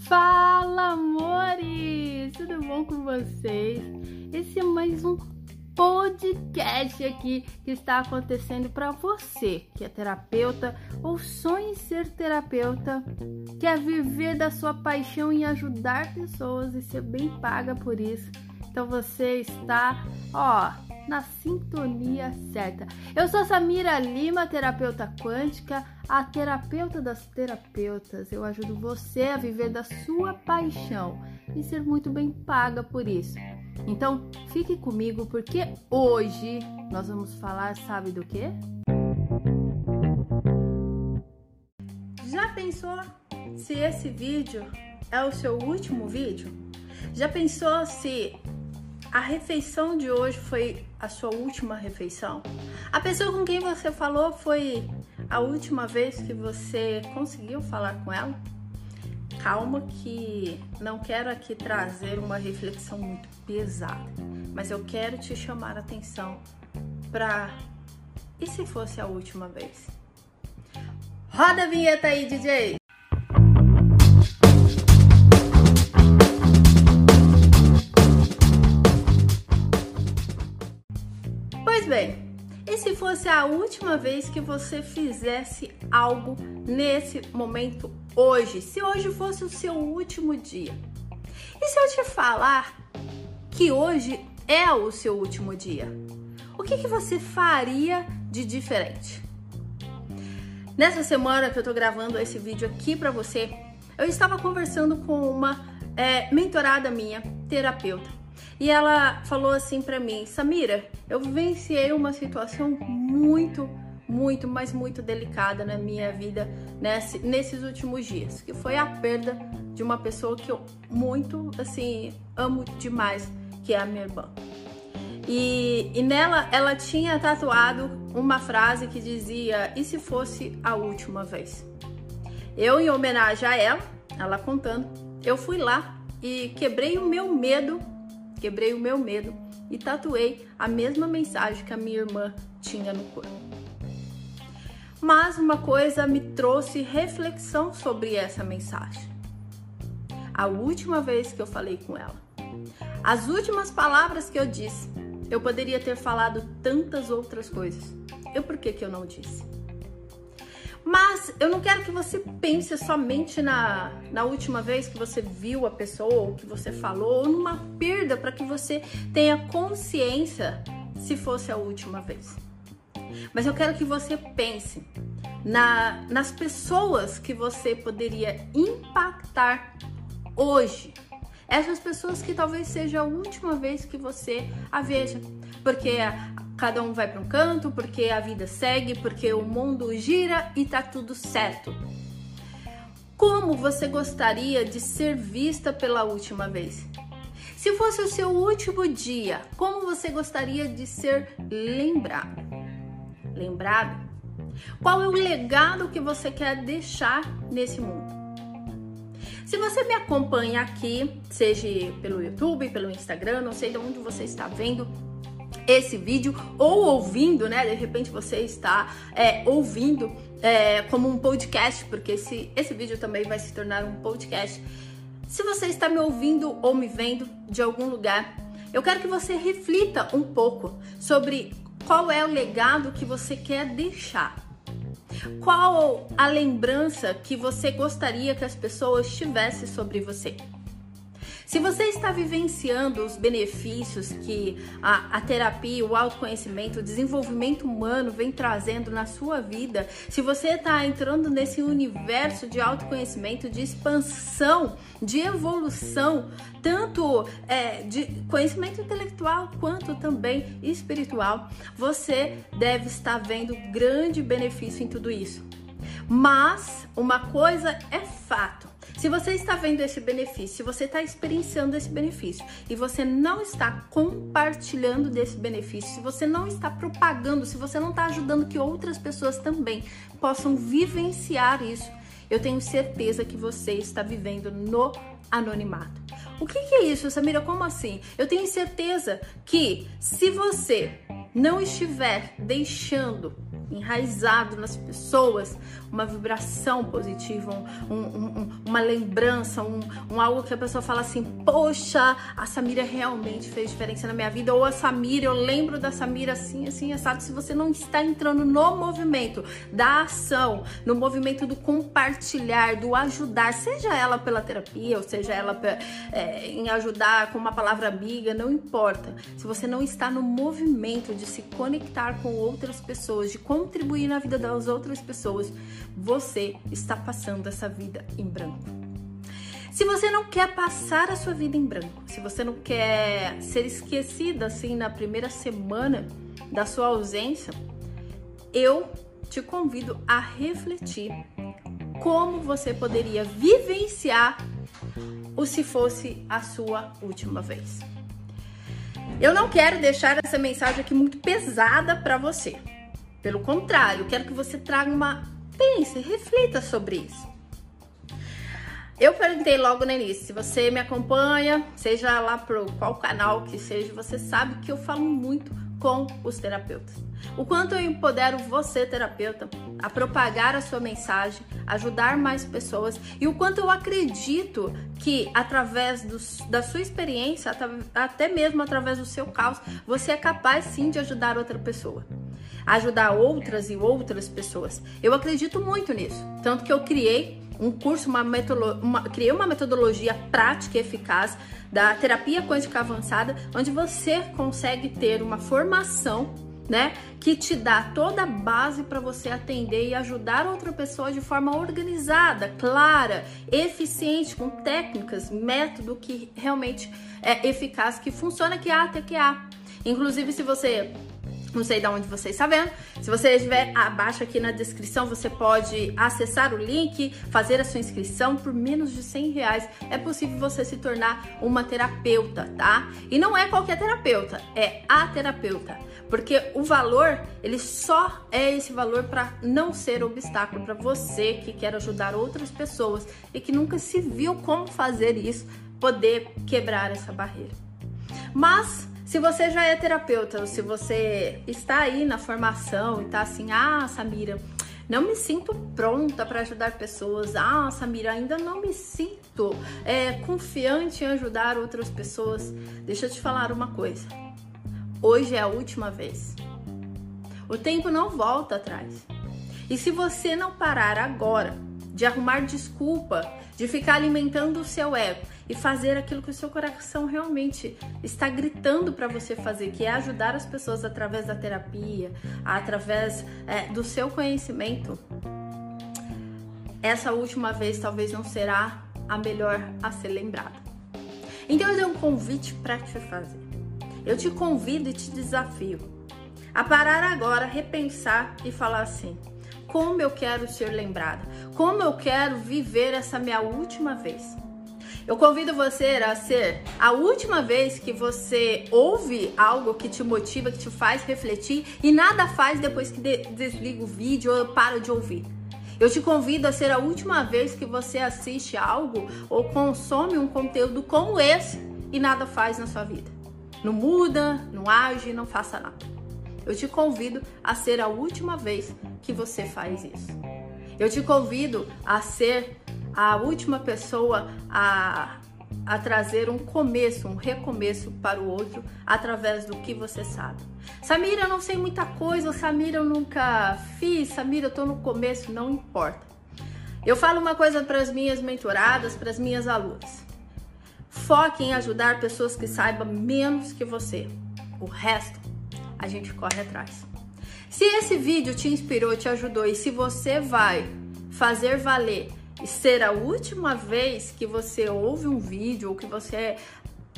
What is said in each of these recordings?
Fala, amores! Tudo bom com vocês? Esse é mais um podcast aqui que está acontecendo para você que é terapeuta ou sonha em ser terapeuta, quer viver da sua paixão em ajudar pessoas e ser bem paga por isso. Então você está, ó, na sintonia certa. Eu sou Samira Lima, terapeuta quântica, a terapeuta das terapeutas. Eu ajudo você a viver da sua paixão e ser muito bem paga por isso. Então, fique comigo porque hoje nós vamos falar, sabe do que? Já pensou se esse vídeo é o seu último vídeo? Já pensou se a refeição de hoje foi a sua última refeição? A pessoa com quem você falou foi a última vez que você conseguiu falar com ela? Calma que não quero aqui trazer uma reflexão muito pesada, mas eu quero te chamar a atenção para e se fosse a última vez? Roda a vinheta aí, DJ! A última vez que você fizesse algo nesse momento hoje? Se hoje fosse o seu último dia? E se eu te falar que hoje é o seu último dia? O que, que você faria de diferente? Nessa semana que eu tô gravando esse vídeo aqui para você, eu estava conversando com uma é, mentorada minha, terapeuta, e ela falou assim para mim: Samira, eu vivenciei uma situação muito, muito, mas muito delicada na minha vida nesse, nesses últimos dias, que foi a perda de uma pessoa que eu muito, assim, amo demais, que é a minha irmã. E, e nela ela tinha tatuado uma frase que dizia: E se fosse a última vez? Eu, em homenagem a ela, ela contando, eu fui lá e quebrei o meu medo Quebrei o meu medo e tatuei a mesma mensagem que a minha irmã tinha no corpo. Mas uma coisa me trouxe reflexão sobre essa mensagem. A última vez que eu falei com ela, as últimas palavras que eu disse, eu poderia ter falado tantas outras coisas. Eu por que que eu não disse? Mas eu não quero que você pense somente na, na última vez que você viu a pessoa, ou que você falou, ou numa perda para que você tenha consciência se fosse a última vez. Mas eu quero que você pense na, nas pessoas que você poderia impactar hoje. Essas pessoas que talvez seja a última vez que você a veja. Porque cada um vai para um canto, porque a vida segue, porque o mundo gira e tá tudo certo. Como você gostaria de ser vista pela última vez? Se fosse o seu último dia, como você gostaria de ser lembrado? Lembrado? Qual é o legado que você quer deixar nesse mundo? Se você me acompanha aqui, seja pelo YouTube, pelo Instagram, não sei de onde você está vendo, esse vídeo ou ouvindo, né? De repente você está é, ouvindo é, como um podcast, porque esse, esse vídeo também vai se tornar um podcast. Se você está me ouvindo ou me vendo de algum lugar, eu quero que você reflita um pouco sobre qual é o legado que você quer deixar. Qual a lembrança que você gostaria que as pessoas tivessem sobre você? Se você está vivenciando os benefícios que a, a terapia, o autoconhecimento, o desenvolvimento humano vem trazendo na sua vida, se você está entrando nesse universo de autoconhecimento, de expansão, de evolução, tanto é, de conhecimento intelectual quanto também espiritual, você deve estar vendo grande benefício em tudo isso. Mas uma coisa é fato se você está vendo esse benefício, se você está experienciando esse benefício e você não está compartilhando desse benefício, se você não está propagando, se você não está ajudando que outras pessoas também possam vivenciar isso, eu tenho certeza que você está vivendo no anonimato. O que, que é isso, Samira? Como assim? Eu tenho certeza que se você não estiver deixando enraizado nas pessoas uma vibração positiva, um, um, um, uma lembrança, um, algo que a pessoa fala assim: Poxa, a Samira realmente fez diferença na minha vida, ou a Samira, eu lembro da Samira assim, assim, sabe? Se você não está entrando no movimento da ação, no movimento do compartilhar, do ajudar, seja ela pela terapia, ou seja ela é, em ajudar com uma palavra amiga, não importa. Se você não está no movimento de se conectar com outras pessoas, de contribuir na vida das outras pessoas, você está passando essa vida em branco. Se você não quer passar a sua vida em branco, se você não quer ser esquecida assim na primeira semana da sua ausência, eu te convido a refletir como você poderia vivenciar o se fosse a sua última vez. Eu não quero deixar essa mensagem aqui muito pesada para você. Pelo contrário, quero que você traga uma pense, reflita sobre isso. Eu perguntei logo no início, se você me acompanha, seja lá pro qual canal que seja, você sabe que eu falo muito com os terapeutas. O quanto eu empodero você, terapeuta, a propagar a sua mensagem, ajudar mais pessoas e o quanto eu acredito que através dos, da sua experiência, até mesmo através do seu caos, você é capaz sim de ajudar outra pessoa. Ajudar outras e outras pessoas. Eu acredito muito nisso. Tanto que eu criei um curso, uma, metodolo uma criei uma metodologia prática e eficaz da terapia quântica avançada, onde você consegue ter uma formação né? Que te dá toda a base para você atender e ajudar outra pessoa de forma organizada, clara, eficiente, com técnicas, método que realmente é eficaz, que funciona que até que há. Inclusive, se você não sei de onde você está vendo. Se você estiver abaixo aqui na descrição, você pode acessar o link, fazer a sua inscrição por menos de 100 reais. É possível você se tornar uma terapeuta, tá? E não é qualquer terapeuta, é a terapeuta. Porque o valor, ele só é esse valor para não ser obstáculo para você que quer ajudar outras pessoas e que nunca se viu como fazer isso, poder quebrar essa barreira. Mas se você já é terapeuta, ou se você está aí na formação e está assim, ah, Samira, não me sinto pronta para ajudar pessoas. Ah, Samira, ainda não me sinto é, confiante em ajudar outras pessoas. Deixa eu te falar uma coisa. Hoje é a última vez. O tempo não volta atrás. E se você não parar agora de arrumar desculpa, de ficar alimentando o seu ego e fazer aquilo que o seu coração realmente está gritando para você fazer, que é ajudar as pessoas através da terapia, através é, do seu conhecimento, essa última vez talvez não será a melhor a ser lembrada. Então eu tenho um convite para te fazer. Eu te convido e te desafio a parar agora, repensar e falar assim: como eu quero ser lembrada, como eu quero viver essa minha última vez. Eu convido você a ser a última vez que você ouve algo que te motiva, que te faz refletir e nada faz depois que desliga o vídeo ou para de ouvir. Eu te convido a ser a última vez que você assiste algo ou consome um conteúdo como esse e nada faz na sua vida. Não muda, não age, não faça nada. Eu te convido a ser a última vez que você faz isso. Eu te convido a ser a última pessoa a, a trazer um começo, um recomeço para o outro através do que você sabe. Samira, eu não sei muita coisa, Samira, eu nunca fiz, Samira, eu tô no começo, não importa. Eu falo uma coisa para as minhas mentoradas, para as minhas alunas. Foque em ajudar pessoas que saibam menos que você. O resto a gente corre atrás. Se esse vídeo te inspirou, te ajudou e se você vai fazer valer ser a última vez que você ouve um vídeo ou que você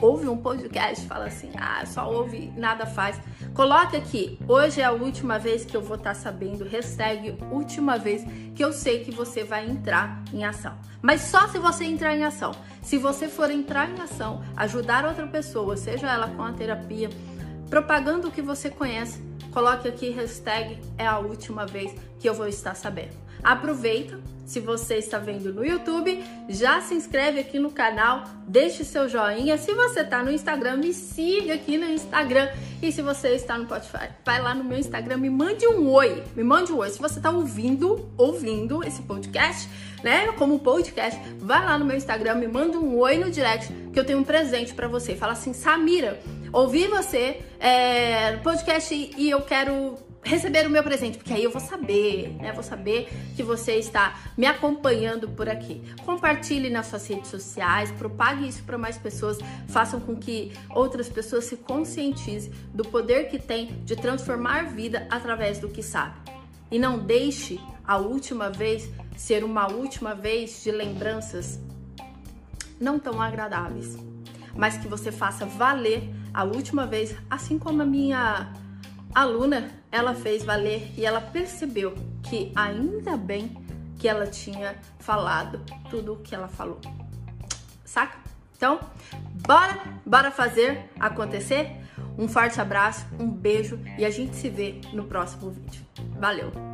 ouve um podcast, fala assim, ah, só ouve, nada faz. Coloque aqui, hoje é a última vez que eu vou estar tá sabendo, hashtag última vez que eu sei que você vai entrar em ação. Mas só se você entrar em ação. Se você for entrar em ação, ajudar outra pessoa, seja ela com a terapia, propagando o que você conhece, coloque aqui hashtag é a última vez que eu vou estar sabendo. Aproveita, Se você está vendo no YouTube, já se inscreve aqui no canal, deixe seu joinha. Se você está no Instagram, me siga aqui no Instagram. E se você está no Spotify, vai lá no meu Instagram, me mande um oi. Me mande um oi. Se você está ouvindo, ouvindo esse podcast, né? Como podcast, vai lá no meu Instagram, me manda um oi no direct, que eu tenho um presente para você. Fala assim, Samira, ouvi você é, podcast e eu quero receber o meu presente, porque aí eu vou saber, né? Vou saber que você está me acompanhando por aqui. Compartilhe nas suas redes sociais, propague isso para mais pessoas, façam com que outras pessoas se conscientizem do poder que tem de transformar vida através do que sabe. E não deixe a última vez ser uma última vez de lembranças não tão agradáveis, mas que você faça valer a última vez, assim como a minha aluna, ela fez valer e ela percebeu que ainda bem que ela tinha falado tudo o que ela falou. Saca? Então, bora, bora fazer acontecer. Um forte abraço, um beijo e a gente se vê no próximo vídeo. Valeu!